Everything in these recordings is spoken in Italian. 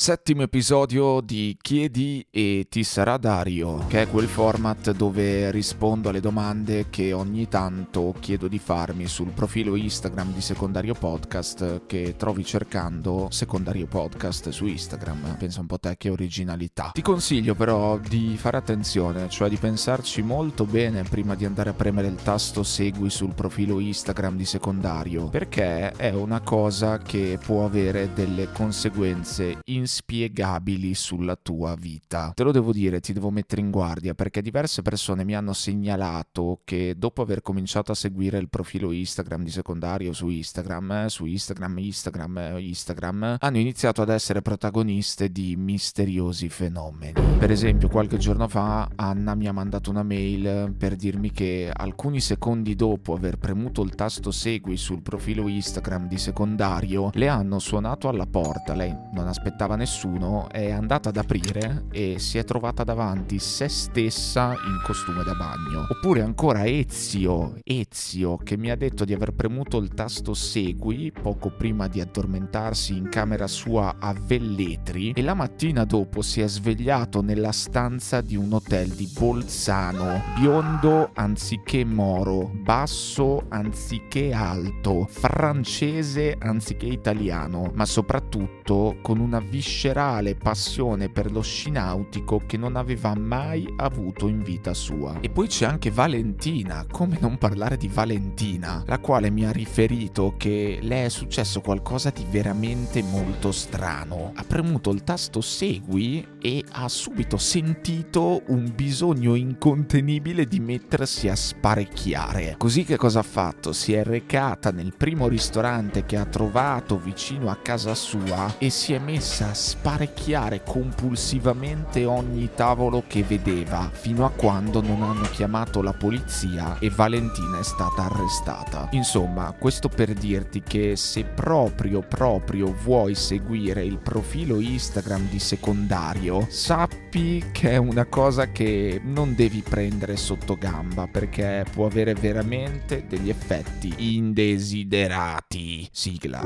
Settimo episodio di Chiedi e ti sarà Dario, che è quel format dove rispondo alle domande che ogni tanto chiedo di farmi sul profilo Instagram di Secondario Podcast che trovi cercando Secondario Podcast su Instagram. Pensa un po' te che originalità. Ti consiglio però di fare attenzione, cioè di pensarci molto bene prima di andare a premere il tasto segui sul profilo Instagram di Secondario, perché è una cosa che può avere delle conseguenze in inspiegabili sulla tua vita. Te lo devo dire, ti devo mettere in guardia perché diverse persone mi hanno segnalato che dopo aver cominciato a seguire il profilo Instagram di secondario su Instagram, su Instagram, Instagram, Instagram, hanno iniziato ad essere protagoniste di misteriosi fenomeni. Per esempio, qualche giorno fa Anna mi ha mandato una mail per dirmi che alcuni secondi dopo aver premuto il tasto segui sul profilo Instagram di secondario, le hanno suonato alla porta. Lei non aspettava nessuno, è andata ad aprire e si è trovata davanti se stessa in costume da bagno. Oppure ancora Ezio, Ezio che mi ha detto di aver premuto il tasto segui poco prima di addormentarsi in camera sua a Velletri e la mattina dopo si è svegliato nella stanza di un hotel di Bolzano, biondo anziché moro, basso anziché alto, francese anziché italiano, ma soprattutto con una viscera viscerale passione per lo sci nautico che non aveva mai avuto in vita sua. E poi c'è anche Valentina, come non parlare di Valentina, la quale mi ha riferito che le è successo qualcosa di veramente molto strano. Ha premuto il tasto segui e ha subito sentito un bisogno incontenibile di mettersi a sparecchiare. Così che cosa ha fatto? Si è recata nel primo ristorante che ha trovato vicino a casa sua e si è messa a sparecchiare compulsivamente ogni tavolo che vedeva, fino a quando non hanno chiamato la polizia e Valentina è stata arrestata. Insomma, questo per dirti che se proprio proprio vuoi seguire il profilo Instagram di secondario, sappi che è una cosa che non devi prendere sotto gamba perché può avere veramente degli effetti indesiderati. Sigla.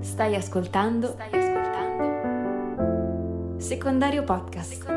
Stai ascoltando? Stai ascoltando Secondario Podcast.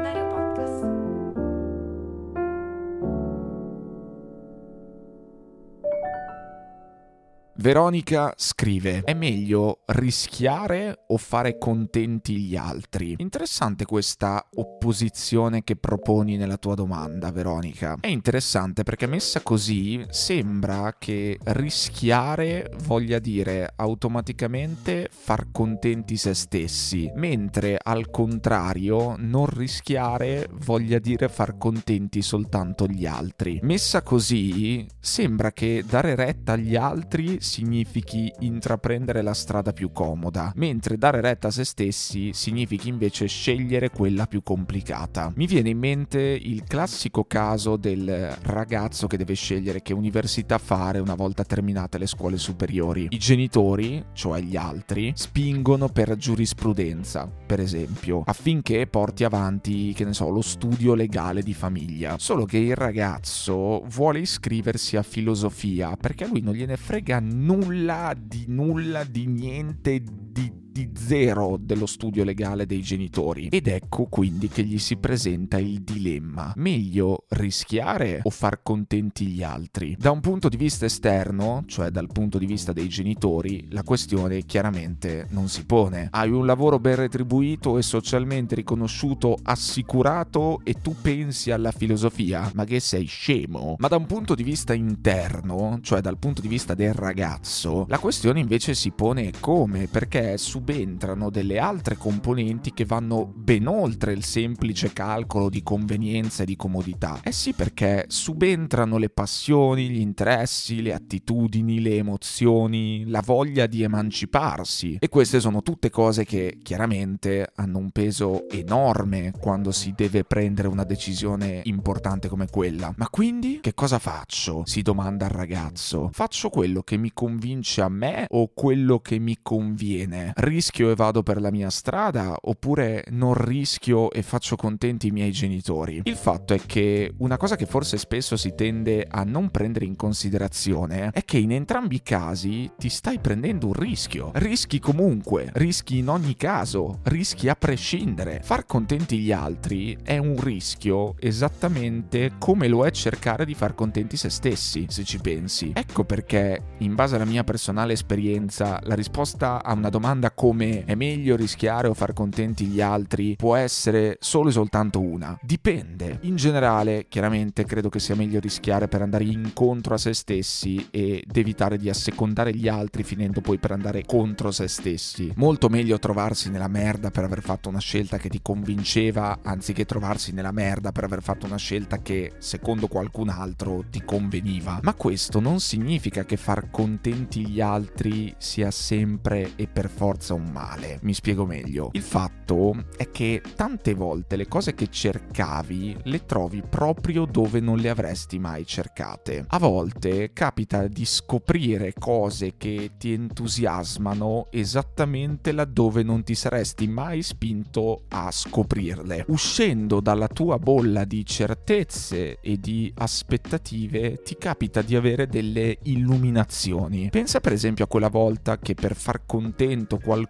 Veronica scrive: È meglio rischiare o fare contenti gli altri? Interessante questa opposizione che proponi nella tua domanda, Veronica. È interessante perché messa così sembra che rischiare voglia dire automaticamente far contenti se stessi, mentre al contrario non rischiare voglia dire far contenti soltanto gli altri. Messa così sembra che dare retta agli altri significhi intraprendere la strada più comoda, mentre dare retta a se stessi significhi invece scegliere quella più complicata. Mi viene in mente il classico caso del ragazzo che deve scegliere che università fare una volta terminate le scuole superiori. I genitori, cioè gli altri, spingono per giurisprudenza, per esempio, affinché porti avanti, che ne so, lo studio legale di famiglia. Solo che il ragazzo vuole iscriversi a filosofia perché a lui non gliene frega nulla di nulla di niente di di zero dello studio legale dei genitori. Ed ecco quindi che gli si presenta il dilemma. Meglio rischiare o far contenti gli altri? Da un punto di vista esterno, cioè dal punto di vista dei genitori, la questione chiaramente non si pone. Hai un lavoro ben retribuito e socialmente riconosciuto, assicurato e tu pensi alla filosofia? Ma che sei scemo? Ma da un punto di vista interno, cioè dal punto di vista del ragazzo, la questione invece si pone come? Perché su subentrano delle altre componenti che vanno ben oltre il semplice calcolo di convenienza e di comodità. Eh sì, perché subentrano le passioni, gli interessi, le attitudini, le emozioni, la voglia di emanciparsi. E queste sono tutte cose che chiaramente hanno un peso enorme quando si deve prendere una decisione importante come quella. Ma quindi che cosa faccio? si domanda il ragazzo. Faccio quello che mi convince a me o quello che mi conviene? Rischio e vado per la mia strada oppure non rischio e faccio contenti i miei genitori. Il fatto è che una cosa che forse spesso si tende a non prendere in considerazione è che in entrambi i casi ti stai prendendo un rischio. Rischi comunque, rischi in ogni caso, rischi a prescindere. Far contenti gli altri è un rischio esattamente come lo è cercare di far contenti se stessi, se ci pensi. Ecco perché, in base alla mia personale esperienza, la risposta a una domanda come è meglio rischiare o far contenti gli altri può essere solo e soltanto una. Dipende. In generale, chiaramente, credo che sia meglio rischiare per andare incontro a se stessi ed evitare di assecondare gli altri finendo poi per andare contro se stessi. Molto meglio trovarsi nella merda per aver fatto una scelta che ti convinceva anziché trovarsi nella merda per aver fatto una scelta che, secondo qualcun altro, ti conveniva. Ma questo non significa che far contenti gli altri sia sempre e per forza un male. Mi spiego meglio. Il fatto è che tante volte le cose che cercavi le trovi proprio dove non le avresti mai cercate. A volte capita di scoprire cose che ti entusiasmano esattamente laddove non ti saresti mai spinto a scoprirle. Uscendo dalla tua bolla di certezze e di aspettative ti capita di avere delle illuminazioni. Pensa per esempio a quella volta che per far contento qualcuno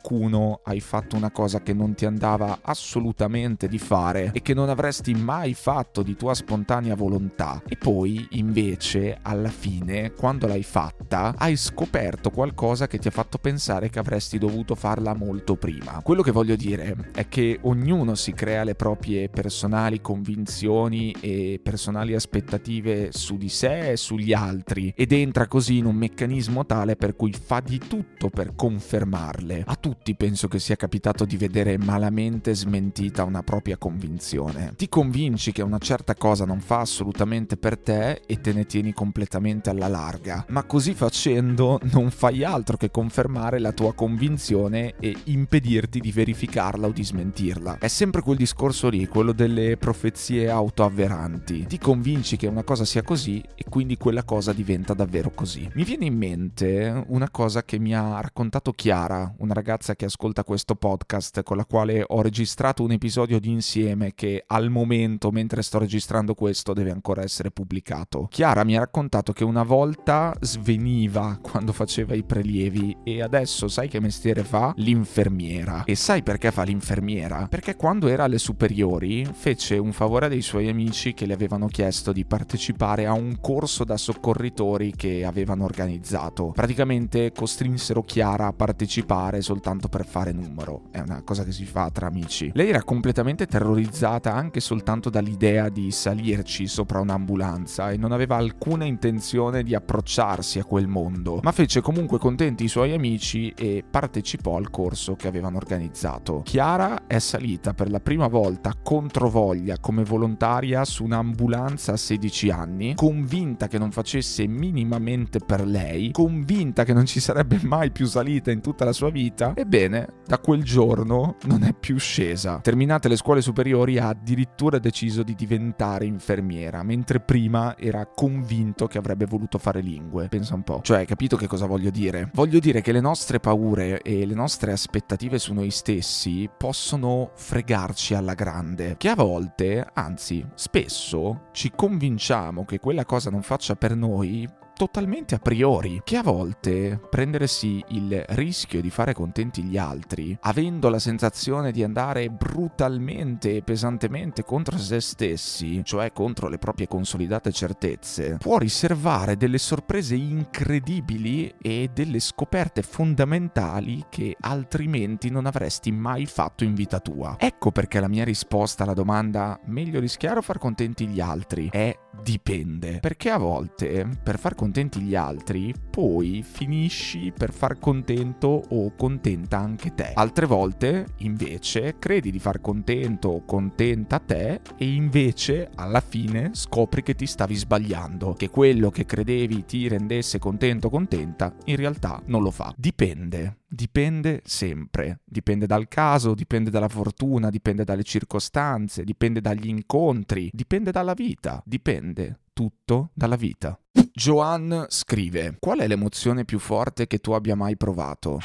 hai fatto una cosa che non ti andava assolutamente di fare e che non avresti mai fatto di tua spontanea volontà e poi invece alla fine quando l'hai fatta hai scoperto qualcosa che ti ha fatto pensare che avresti dovuto farla molto prima. Quello che voglio dire è che ognuno si crea le proprie personali convinzioni e personali aspettative su di sé e sugli altri ed entra così in un meccanismo tale per cui fa di tutto per confermarle. A tutti penso che sia capitato di vedere malamente smentita una propria convinzione. Ti convinci che una certa cosa non fa assolutamente per te e te ne tieni completamente alla larga, ma così facendo non fai altro che confermare la tua convinzione e impedirti di verificarla o di smentirla. È sempre quel discorso lì, quello delle profezie autoavveranti. Ti convinci che una cosa sia così e quindi quella cosa diventa davvero così. Mi viene in mente una cosa che mi ha raccontato Chiara, una ragazza che ascolta questo podcast con la quale ho registrato un episodio di insieme che al momento, mentre sto registrando questo, deve ancora essere pubblicato. Chiara mi ha raccontato che una volta sveniva quando faceva i prelievi e adesso sai che mestiere fa? L'infermiera. E sai perché fa l'infermiera? Perché quando era alle superiori fece un favore dei suoi amici che le avevano chiesto di partecipare a un corso da soccorritori che avevano organizzato. Praticamente costrinsero Chiara a partecipare soltanto per fare numero. È una cosa che si fa tra amici. Lei era completamente terrorizzata anche soltanto dall'idea di salirci sopra un'ambulanza e non aveva alcuna intenzione di approcciarsi a quel mondo, ma fece comunque contenti i suoi amici e partecipò al corso che avevano organizzato. Chiara è salita per la prima volta controvoglia come volontaria su un'ambulanza a 16 anni, convinta che non facesse minimamente per lei, convinta che non ci sarebbe mai più salita in tutta la sua vita. Ebbene, da quel giorno non è più scesa. Terminate le scuole superiori ha addirittura deciso di diventare infermiera, mentre prima era convinto che avrebbe voluto fare lingue. Pensa un po'. Cioè, capito che cosa voglio dire? Voglio dire che le nostre paure e le nostre aspettative su noi stessi possono fregarci alla grande, che a volte, anzi spesso, ci convinciamo che quella cosa non faccia per noi totalmente a priori, che a volte prendersi il rischio di fare contenti gli altri, avendo la sensazione di andare brutalmente e pesantemente contro se stessi, cioè contro le proprie consolidate certezze, può riservare delle sorprese incredibili e delle scoperte fondamentali che altrimenti non avresti mai fatto in vita tua. Ecco perché la mia risposta alla domanda meglio rischiare o far contenti gli altri è dipende, perché a volte per far contenti gli altri poi finisci per far contento o contenta anche te. Altre volte invece credi di far contento o contenta te e invece alla fine scopri che ti stavi sbagliando, che quello che credevi ti rendesse contento o contenta in realtà non lo fa. Dipende. Dipende sempre, dipende dal caso, dipende dalla fortuna, dipende dalle circostanze, dipende dagli incontri, dipende dalla vita, dipende tutto dalla vita. Joan scrive: Qual è l'emozione più forte che tu abbia mai provato?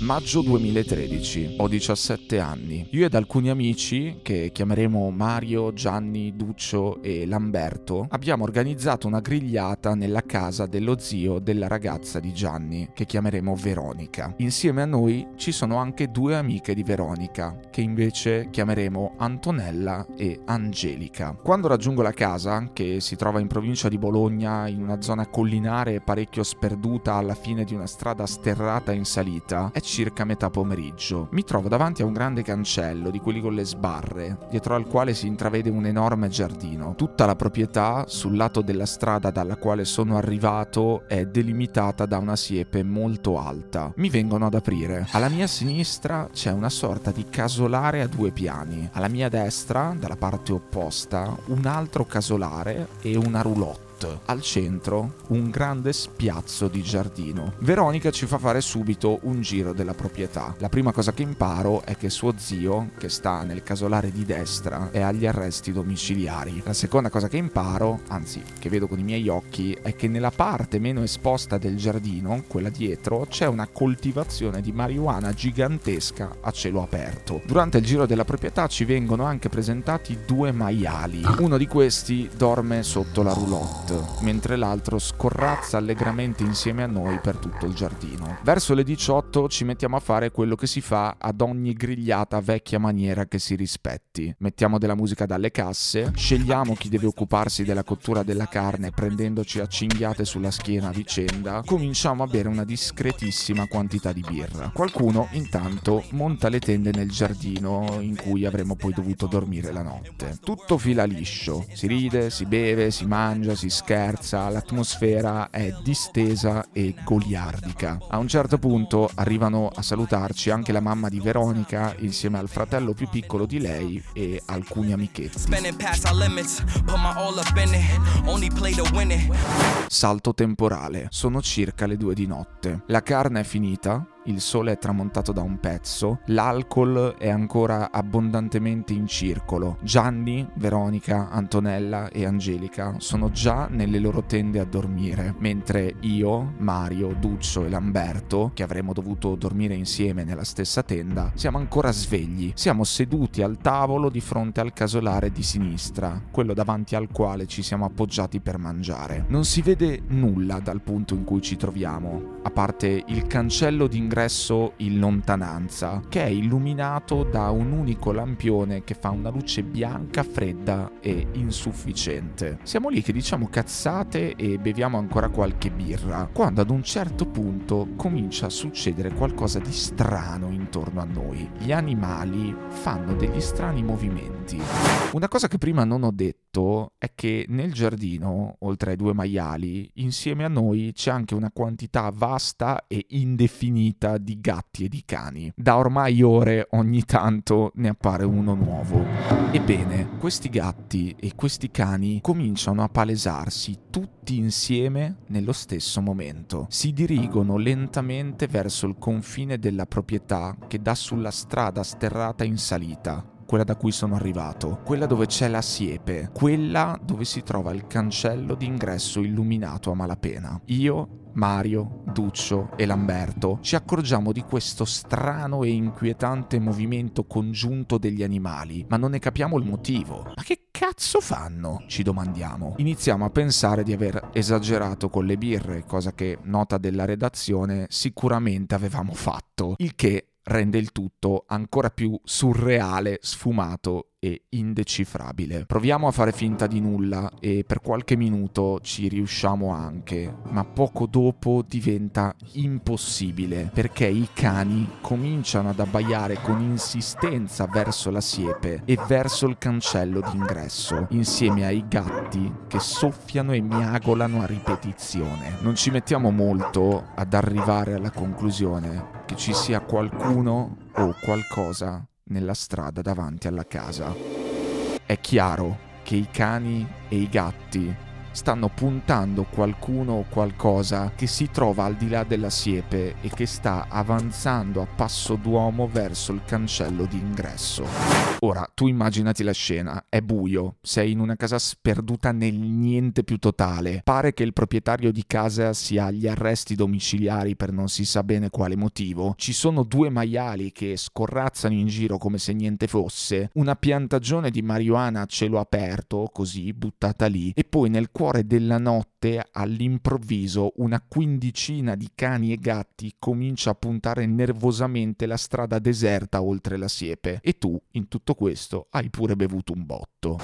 Maggio 2013, ho 17 anni. Io ed alcuni amici, che chiameremo Mario, Gianni, Duccio e Lamberto, abbiamo organizzato una grigliata nella casa dello zio della ragazza di Gianni, che chiameremo Veronica. Insieme a noi ci sono anche due amiche di Veronica, che invece chiameremo Antonella e Angelica. Quando raggiungo la casa, che si trova in provincia di Bologna, in una zona collinare parecchio sperduta alla fine di una strada sterrata in salita, è circa metà pomeriggio. Mi trovo davanti a un grande cancello di quelli con le sbarre, dietro al quale si intravede un enorme giardino. Tutta la proprietà, sul lato della strada dalla quale sono arrivato, è delimitata da una siepe molto alta. Mi vengono ad aprire. Alla mia sinistra c'è una sorta di casolare a due piani. Alla mia destra, dalla parte opposta, un altro casolare e una roulotte al centro un grande spiazzo di giardino. Veronica ci fa fare subito un giro della proprietà. La prima cosa che imparo è che suo zio, che sta nel casolare di destra, è agli arresti domiciliari. La seconda cosa che imparo, anzi che vedo con i miei occhi, è che nella parte meno esposta del giardino, quella dietro, c'è una coltivazione di marijuana gigantesca a cielo aperto. Durante il giro della proprietà ci vengono anche presentati due maiali. Uno di questi dorme sotto la roulotte mentre l'altro scorrazza allegramente insieme a noi per tutto il giardino. Verso le 18 ci mettiamo a fare quello che si fa ad ogni grigliata vecchia maniera che si rispetti. Mettiamo della musica dalle casse, scegliamo chi deve occuparsi della cottura della carne prendendoci a cinghiate sulla schiena a vicenda, cominciamo a bere una discretissima quantità di birra. Qualcuno intanto monta le tende nel giardino in cui avremmo poi dovuto dormire la notte. Tutto fila liscio, si ride, si beve, si mangia, si scherza, l'atmosfera è distesa e goliardica. A un certo punto arrivano a salutarci anche la mamma di Veronica insieme al fratello più piccolo di lei e alcuni amichetti. Salto temporale. Sono circa le due di notte. La carne è finita, il sole è tramontato da un pezzo, l'alcol è ancora abbondantemente in circolo. Gianni, Veronica, Antonella e Angelica sono già nelle loro tende a dormire, mentre io, Mario, Duccio e Lamberto, che avremmo dovuto dormire insieme nella stessa tenda, siamo ancora svegli. Siamo seduti al tavolo di fronte al casolare di sinistra, quello davanti al quale ci siamo appoggiati per mangiare. Non si vede nulla dal punto in cui ci troviamo, a parte il cancello d'ingresso ingresso in lontananza, che è illuminato da un unico lampione che fa una luce bianca, fredda e insufficiente. Siamo lì che diciamo cazzate e beviamo ancora qualche birra, quando ad un certo punto comincia a succedere qualcosa di strano intorno a noi. Gli animali fanno degli strani movimenti. Una cosa che prima non ho detto è che nel giardino, oltre ai due maiali, insieme a noi c'è anche una quantità vasta e indefinita vita di gatti e di cani. Da ormai ore ogni tanto ne appare uno nuovo. Ebbene, questi gatti e questi cani cominciano a palesarsi tutti insieme nello stesso momento. Si dirigono lentamente verso il confine della proprietà che dà sulla strada sterrata in salita quella da cui sono arrivato, quella dove c'è la siepe, quella dove si trova il cancello d'ingresso illuminato a malapena. Io Mario, Duccio e Lamberto ci accorgiamo di questo strano e inquietante movimento congiunto degli animali, ma non ne capiamo il motivo. Ma che cazzo fanno? Ci domandiamo. Iniziamo a pensare di aver esagerato con le birre, cosa che, nota della redazione, sicuramente avevamo fatto, il che rende il tutto ancora più surreale, sfumato e indecifrabile. Proviamo a fare finta di nulla e per qualche minuto ci riusciamo anche, ma poco dopo diventa impossibile perché i cani cominciano ad abbaiare con insistenza verso la siepe e verso il cancello d'ingresso, insieme ai gatti che soffiano e miagolano a ripetizione. Non ci mettiamo molto ad arrivare alla conclusione che ci sia qualcuno o qualcosa nella strada davanti alla casa. È chiaro che i cani e i gatti stanno puntando qualcuno o qualcosa che si trova al di là della siepe e che sta avanzando a passo d'uomo verso il cancello d'ingresso. Ora, tu immaginati la scena, è buio, sei in una casa sperduta nel niente più totale, pare che il proprietario di casa sia agli arresti domiciliari per non si sa bene quale motivo, ci sono due maiali che scorrazzano in giro come se niente fosse, una piantagione di marijuana a cielo aperto, così, buttata lì, e poi nel cuore della notte, all'improvviso, una quindicina di cani e gatti comincia a puntare nervosamente la strada deserta oltre la siepe, e tu, in tutto questo, hai pure bevuto un botto.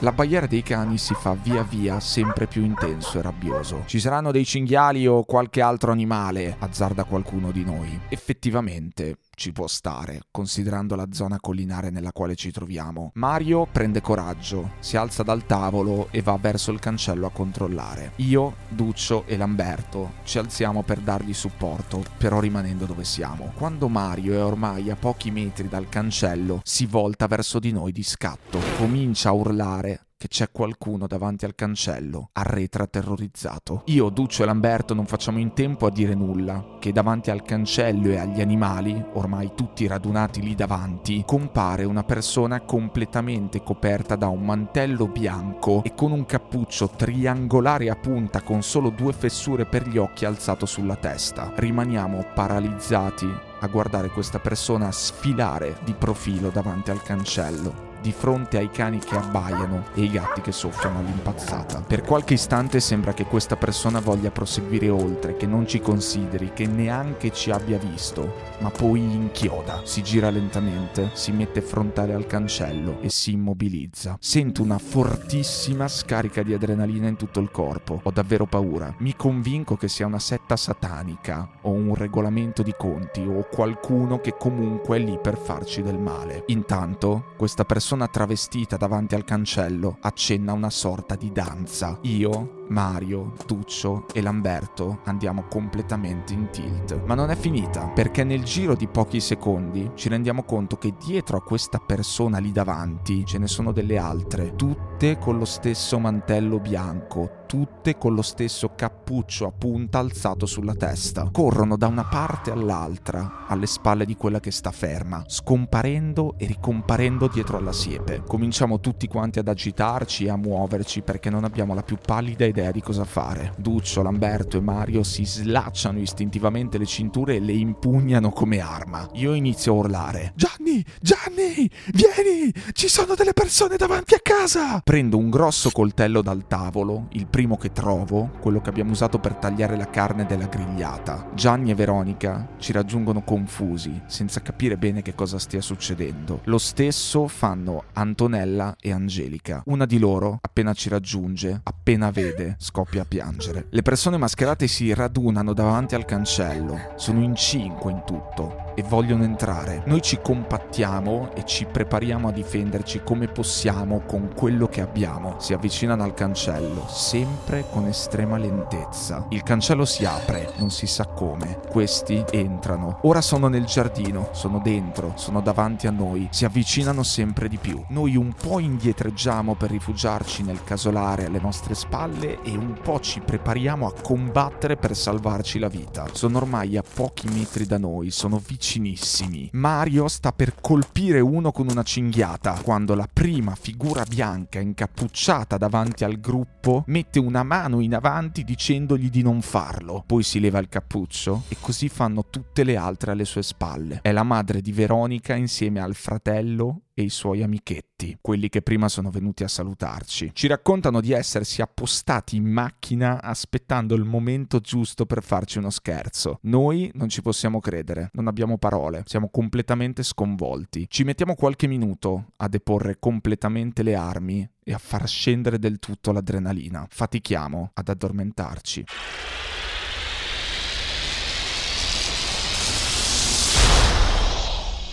L'abbaiare dei cani si fa via via sempre più intenso e rabbioso. Ci saranno dei cinghiali o qualche altro animale, azzarda qualcuno di noi. Effettivamente, ci può stare, considerando la zona collinare nella quale ci troviamo. Mario prende coraggio, si alza dal tavolo e va verso il cancello a controllare. Io, Duccio e Lamberto ci alziamo per dargli supporto, però rimanendo dove siamo. Quando Mario è ormai a pochi metri dal cancello, si volta verso di noi di scatto, comincia a urlare che c'è qualcuno davanti al cancello, arretra terrorizzato. Io, Duccio e Lamberto non facciamo in tempo a dire nulla, che davanti al cancello e agli animali, ormai tutti radunati lì davanti, compare una persona completamente coperta da un mantello bianco e con un cappuccio triangolare a punta con solo due fessure per gli occhi alzato sulla testa. Rimaniamo paralizzati a guardare questa persona sfilare di profilo davanti al cancello di fronte ai cani che abbaiano e i gatti che soffiano all'impazzata. Per qualche istante sembra che questa persona voglia proseguire oltre, che non ci consideri, che neanche ci abbia visto, ma poi inchioda, si gira lentamente, si mette frontale al cancello e si immobilizza. Sento una fortissima scarica di adrenalina in tutto il corpo. Ho davvero paura. Mi convinco che sia una setta satanica o un regolamento di conti o qualcuno che comunque è lì per farci del male. Intanto, questa persona persona travestita davanti al cancello accenna una sorta di danza. Io, Mario, Tuccio e Lamberto andiamo completamente in tilt. Ma non è finita, perché nel giro di pochi secondi ci rendiamo conto che dietro a questa persona lì davanti ce ne sono delle altre, tutte con lo stesso mantello bianco, tutte con lo stesso cappuccio a punta alzato sulla testa. Corrono da una parte all'altra, alle spalle di quella che sta ferma, scomparendo e ricomparendo dietro alla siepe. Cominciamo tutti quanti ad agitarci e a muoverci perché non abbiamo la più pallida idea di cosa fare. Duccio, Lamberto e Mario si slacciano istintivamente le cinture e le impugnano come arma. Io inizio a urlare: Gianni, Gianni, vieni! Ci sono delle persone davanti a casa! Prendo un grosso coltello dal tavolo, il primo primo che trovo, quello che abbiamo usato per tagliare la carne della grigliata. Gianni e Veronica ci raggiungono confusi, senza capire bene che cosa stia succedendo. Lo stesso fanno Antonella e Angelica. Una di loro, appena ci raggiunge, appena vede, scoppia a piangere. Le persone mascherate si radunano davanti al cancello. Sono in cinque in tutto e vogliono entrare. Noi ci compattiamo e ci prepariamo a difenderci come possiamo con quello che abbiamo. Si avvicinano al cancello, sempre con estrema lentezza. Il cancello si apre, non si sa come. Questi entrano. Ora sono nel giardino, sono dentro, sono davanti a noi. Si avvicinano sempre di più. Noi un po' indietreggiamo per rifugiarci nel casolare alle nostre spalle e un po' ci prepariamo a combattere per salvarci la vita. Sono ormai a pochi metri da noi, sono vicini vicinissimi. Mario sta per colpire uno con una cinghiata quando la prima figura bianca incappucciata davanti al gruppo mette una mano in avanti dicendogli di non farlo. Poi si leva il cappuccio e così fanno tutte le altre alle sue spalle. È la madre di Veronica insieme al fratello e i suoi amichetti, quelli che prima sono venuti a salutarci. Ci raccontano di essersi appostati in macchina aspettando il momento giusto per farci uno scherzo. Noi non ci possiamo credere, non abbiamo parole, siamo completamente sconvolti. Ci mettiamo qualche minuto a deporre completamente le armi e a far scendere del tutto l'adrenalina. Fatichiamo ad addormentarci.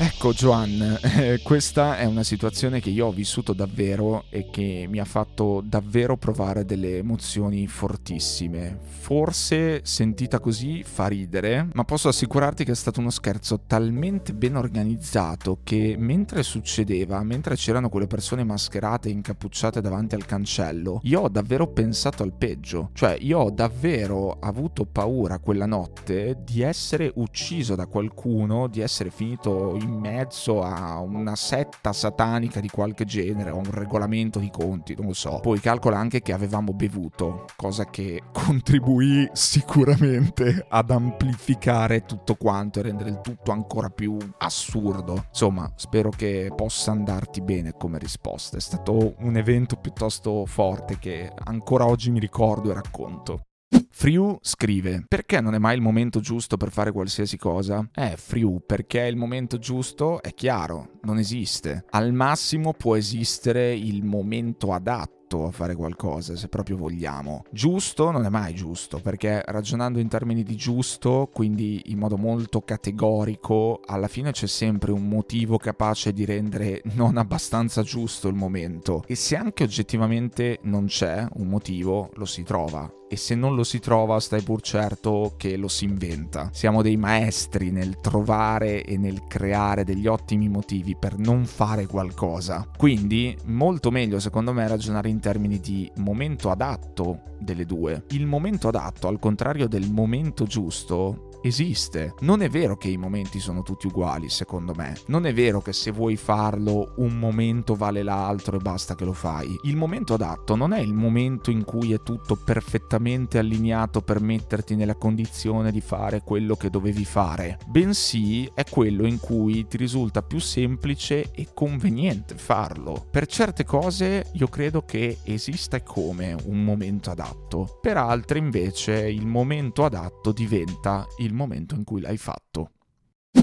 Ecco Joan, eh, questa è una situazione che io ho vissuto davvero e che mi ha fatto davvero provare delle emozioni fortissime. Forse sentita così fa ridere, ma posso assicurarti che è stato uno scherzo talmente ben organizzato che mentre succedeva, mentre c'erano quelle persone mascherate e incappucciate davanti al cancello, io ho davvero pensato al peggio. Cioè io ho davvero avuto paura quella notte di essere ucciso da qualcuno, di essere finito in in mezzo a una setta satanica di qualche genere, o un regolamento di conti, non lo so. Poi calcola anche che avevamo bevuto, cosa che contribuì sicuramente ad amplificare tutto quanto e rendere il tutto ancora più assurdo. Insomma, spero che possa andarti bene come risposta. È stato un evento piuttosto forte che ancora oggi mi ricordo e racconto. Friu scrive: Perché non è mai il momento giusto per fare qualsiasi cosa? Eh, Friu, perché il momento giusto è chiaro, non esiste. Al massimo può esistere il momento adatto a fare qualcosa, se proprio vogliamo. Giusto non è mai giusto, perché ragionando in termini di giusto, quindi in modo molto categorico, alla fine c'è sempre un motivo capace di rendere non abbastanza giusto il momento. E se anche oggettivamente non c'è un motivo, lo si trova e se non lo si trova stai pur certo che lo si inventa. Siamo dei maestri nel trovare e nel creare degli ottimi motivi per non fare qualcosa. Quindi molto meglio secondo me ragionare in termini di momento adatto delle due. Il momento adatto, al contrario del momento giusto, esiste. Non è vero che i momenti sono tutti uguali, secondo me. Non è vero che se vuoi farlo un momento vale l'altro e basta che lo fai. Il momento adatto non è il momento in cui è tutto perfettamente allineato per metterti nella condizione di fare quello che dovevi fare, bensì è quello in cui ti risulta più semplice e conveniente farlo. Per certe cose io credo che esista come un momento adatto, per altre invece il momento adatto diventa il il momento in cui l'hai fatto.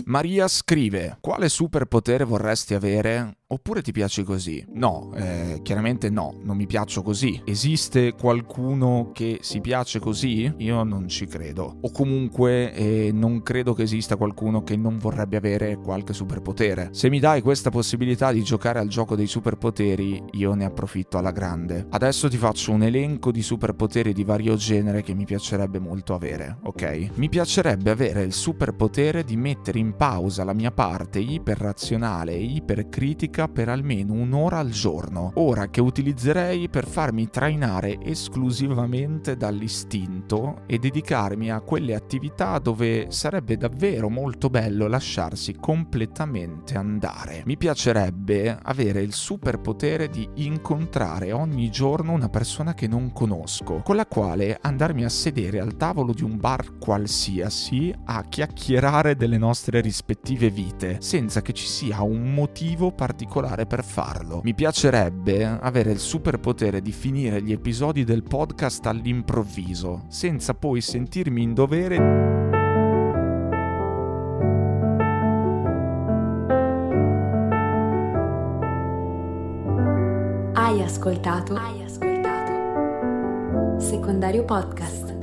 Maria scrive: Quale superpotere vorresti avere? Oppure ti piace così? No, eh, chiaramente no, non mi piaccio così. Esiste qualcuno che si piace così? Io non ci credo. O comunque eh, non credo che esista qualcuno che non vorrebbe avere qualche superpotere. Se mi dai questa possibilità di giocare al gioco dei superpoteri, io ne approfitto alla grande. Adesso ti faccio un elenco di superpoteri di vario genere che mi piacerebbe molto avere, ok? Mi piacerebbe avere il superpotere di mettere in pausa la mia parte iperrazionale e ipercritica musica per almeno un'ora al giorno, ora che utilizzerei per farmi trainare esclusivamente dall'istinto e dedicarmi a quelle attività dove sarebbe davvero molto bello lasciarsi completamente andare. Mi piacerebbe avere il superpotere di incontrare ogni giorno una persona che non conosco, con la quale andarmi a sedere al tavolo di un bar qualsiasi a chiacchierare delle nostre rispettive vite, senza che ci sia un motivo particolare particolare per farlo. Mi piacerebbe avere il superpotere di finire gli episodi del podcast all'improvviso, senza poi sentirmi in dovere Hai ascoltato? Hai ascoltato? Secondario Podcast.